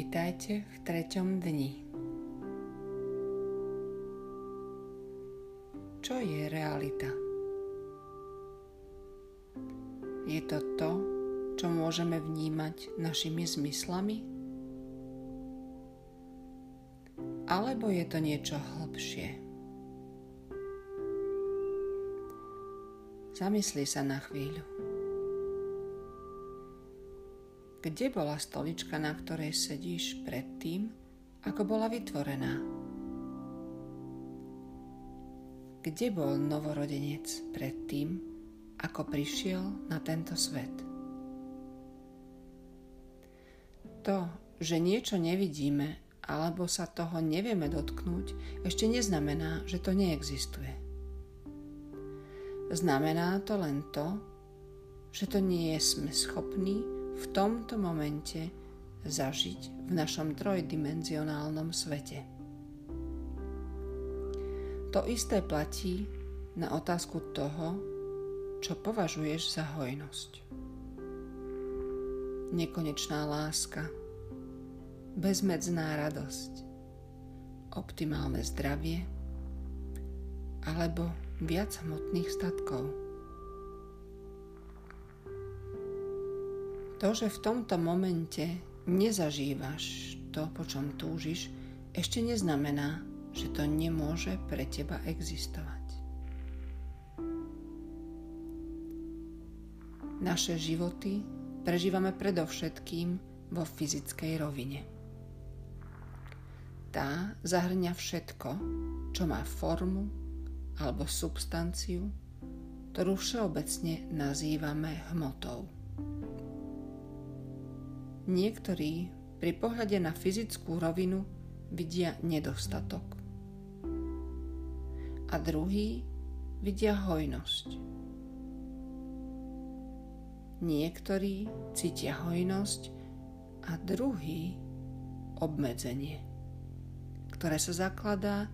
Vitajte v treťom dni. Čo je realita? Je to to, čo môžeme vnímať našimi zmyslami? Alebo je to niečo hlbšie? Zamysli sa na chvíľu. Kde bola stolička, na ktorej sedíš predtým, ako bola vytvorená? Kde bol novorodenec predtým, ako prišiel na tento svet? To, že niečo nevidíme alebo sa toho nevieme dotknúť, ešte neznamená, že to neexistuje. Znamená to len to, že to nie sme schopní v tomto momente zažiť v našom trojdimenzionálnom svete. To isté platí na otázku toho, čo považuješ za hojnosť. Nekonečná láska, bezmedzná radosť, optimálne zdravie alebo viac hmotných statkov. To, že v tomto momente nezažívaš to, po čom túžiš, ešte neznamená, že to nemôže pre teba existovať. Naše životy prežívame predovšetkým vo fyzickej rovine. Tá zahrňa všetko, čo má formu alebo substanciu, ktorú všeobecne nazývame hmotou. Niektorí pri pohľade na fyzickú rovinu vidia nedostatok. A druhý vidia hojnosť. Niektorí cítia hojnosť a druhý obmedzenie, ktoré sa zakladá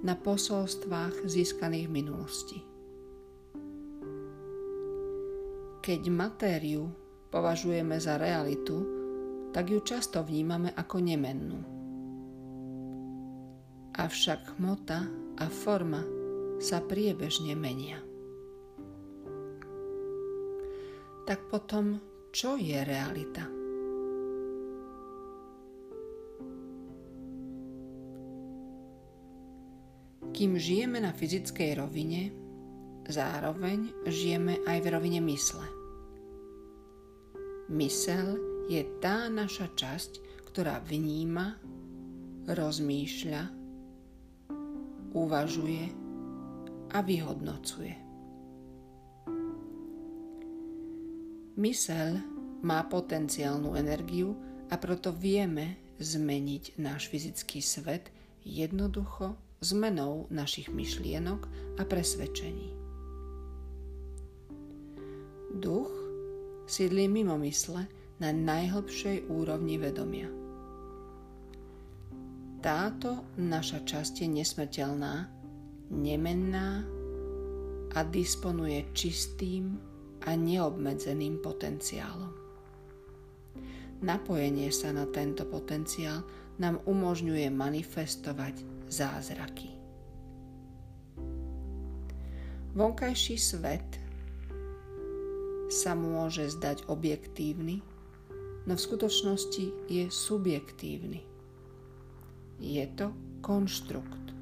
na posolstvách získaných v minulosti. Keď matériu považujeme za realitu, tak ju často vnímame ako nemennú. Avšak hmota a forma sa priebežne menia. Tak potom, čo je realita? Kým žijeme na fyzickej rovine, zároveň žijeme aj v rovine mysle. Mysel je tá naša časť, ktorá vníma, rozmýšľa, uvažuje a vyhodnocuje. Mysel má potenciálnu energiu a preto vieme zmeniť náš fyzický svet jednoducho zmenou našich myšlienok a presvedčení. Duch sídli mimo mysle na najhlbšej úrovni vedomia. Táto naša časť je nesmrteľná, nemenná a disponuje čistým a neobmedzeným potenciálom. Napojenie sa na tento potenciál nám umožňuje manifestovať zázraky. Vonkajší svet sa môže zdať objektívny, no v skutočnosti je subjektívny. Je to konštrukt,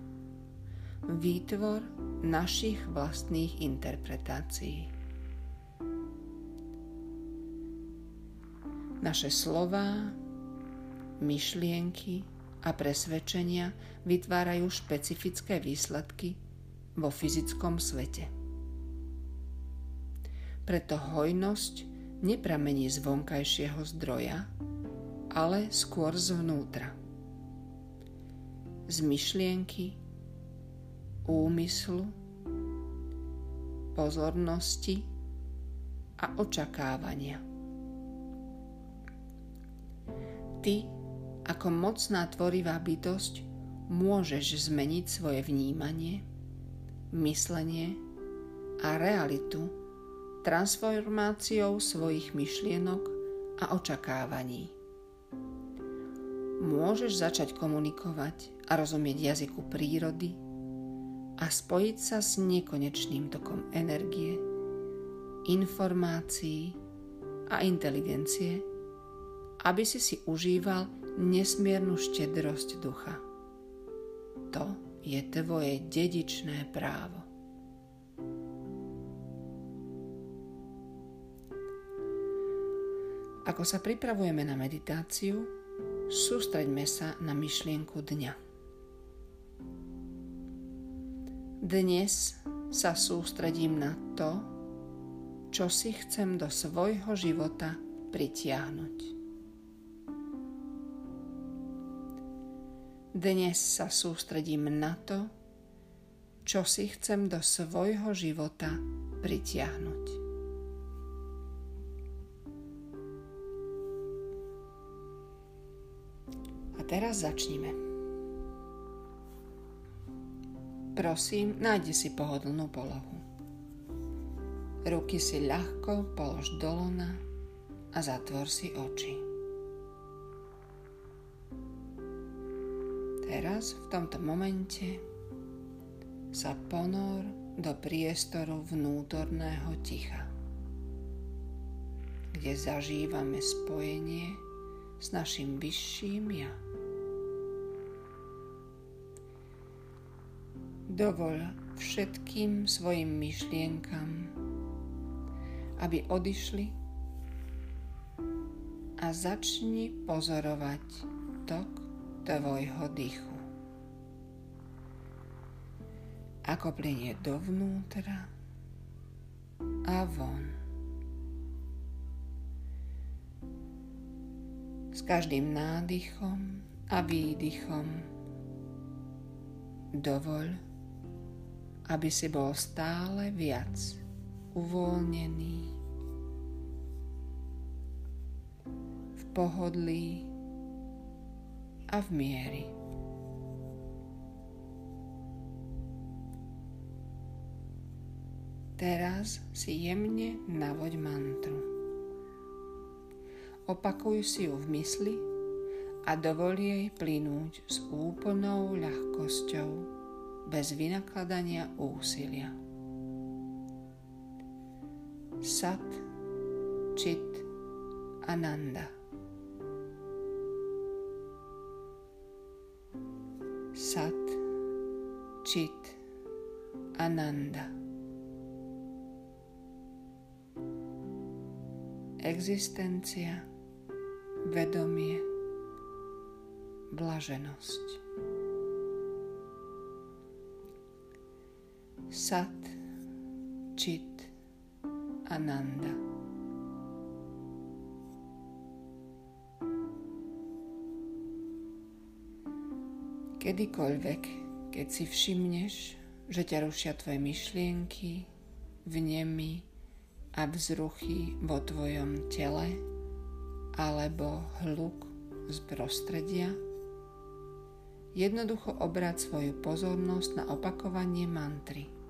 výtvor našich vlastných interpretácií. Naše slová, myšlienky a presvedčenia vytvárajú špecifické výsledky vo fyzickom svete. Preto hojnosť nepramení z vonkajšieho zdroja, ale skôr zvnútra. Z myšlienky, úmyslu, pozornosti a očakávania. Ty, ako mocná tvorivá bytosť, môžeš zmeniť svoje vnímanie, myslenie a realitu transformáciou svojich myšlienok a očakávaní. môžeš začať komunikovať a rozumieť jazyku prírody a spojiť sa s nekonečným tokom energie, informácií a inteligencie, aby si si užíval nesmiernu štedrosť ducha. To je tvoje dedičné právo. Ako sa pripravujeme na meditáciu, sústreďme sa na myšlienku dňa. Dnes sa sústredím na to, čo si chcem do svojho života pritiahnuť. Dnes sa sústredím na to, čo si chcem do svojho života pritiahnuť. Teraz začnime. Prosím, nájdi si pohodlnú polohu. Ruky si ľahko polož do lona a zatvor si oči. Teraz, v tomto momente, sa ponor do priestoru vnútorného ticha, kde zažívame spojenie s našim vyšším ja. Dovol všetkým svojim myšlienkam, aby odišli a začni pozorovať tok tvojho dýchu. Ako plinie dovnútra a von. S každým nádychom a výdychom dovoľ aby si bol stále viac uvoľnený, v pohodlí a v miery. Teraz si jemne navoď mantru. Opakuj si ju v mysli a dovol jej plynúť s úplnou ľahkosťou bez vynakladania úsilia. Sat, Čit, Ananda. Sat, Čit, Ananda. Existencia, vedomie, blaženosť. Sat, Čit, Ananda. Kedykoľvek, keď si všimneš, že ťa rušia tvoje myšlienky, vnemy a vzruchy vo tvojom tele alebo hluk z prostredia, jednoducho obrať svoju pozornosť na opakovanie mantry.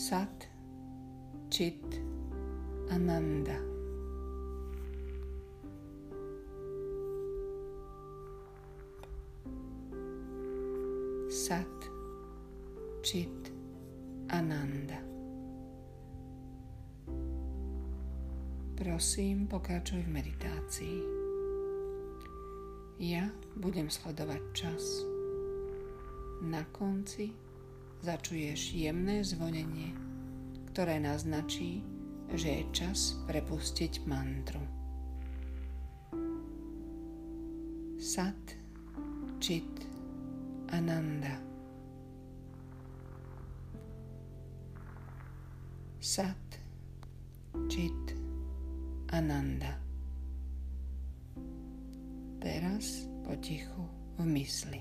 Sat, Chit, Ananda. Sat, Chit, Ananda. Prosím, pokračuj v meditácii. Ja budem sledovať čas. Na konci začuješ jemné zvonenie, ktoré naznačí, že je čas prepustiť mantru. Sat, Čit, Ananda. Sat, Čit, Ananda. Teraz potichu v mysli.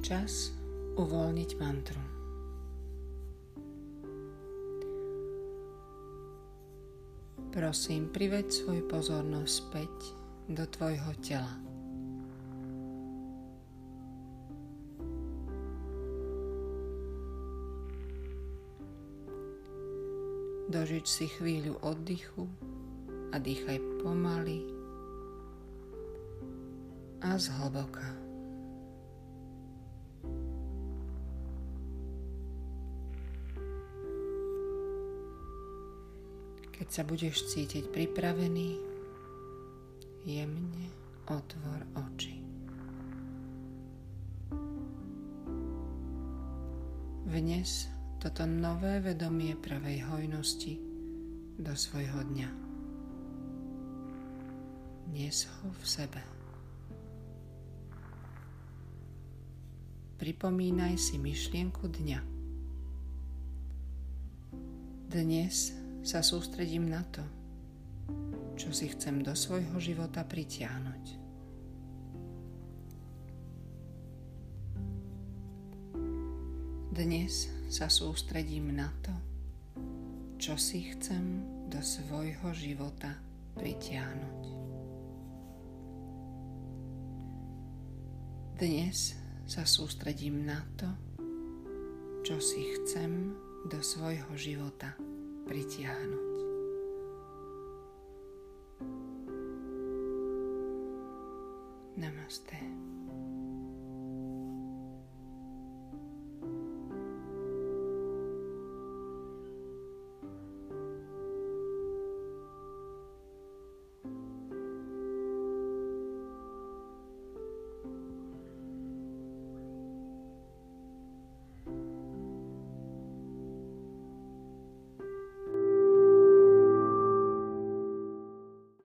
Čas uvoľniť mantru. Prosím, priveď svoj pozornosť späť do tvojho tela. Dožiť si chvíľu oddychu a dýchaj pomaly a zhlboka. Keď sa budeš cítiť pripravený, jemne otvor oči. Vnes toto nové vedomie pravej hojnosti do svojho dňa. Nes ho v sebe. Pripomínaj si myšlienku dňa. Dnes sa sústredím na to, čo si chcem do svojho života pritiahnuť. Dnes sa sústredím na to, čo si chcem do svojho života pritiahnuť. Dnes sa sústredím na to, čo si chcem do svojho života pritiahnuť. Namaste.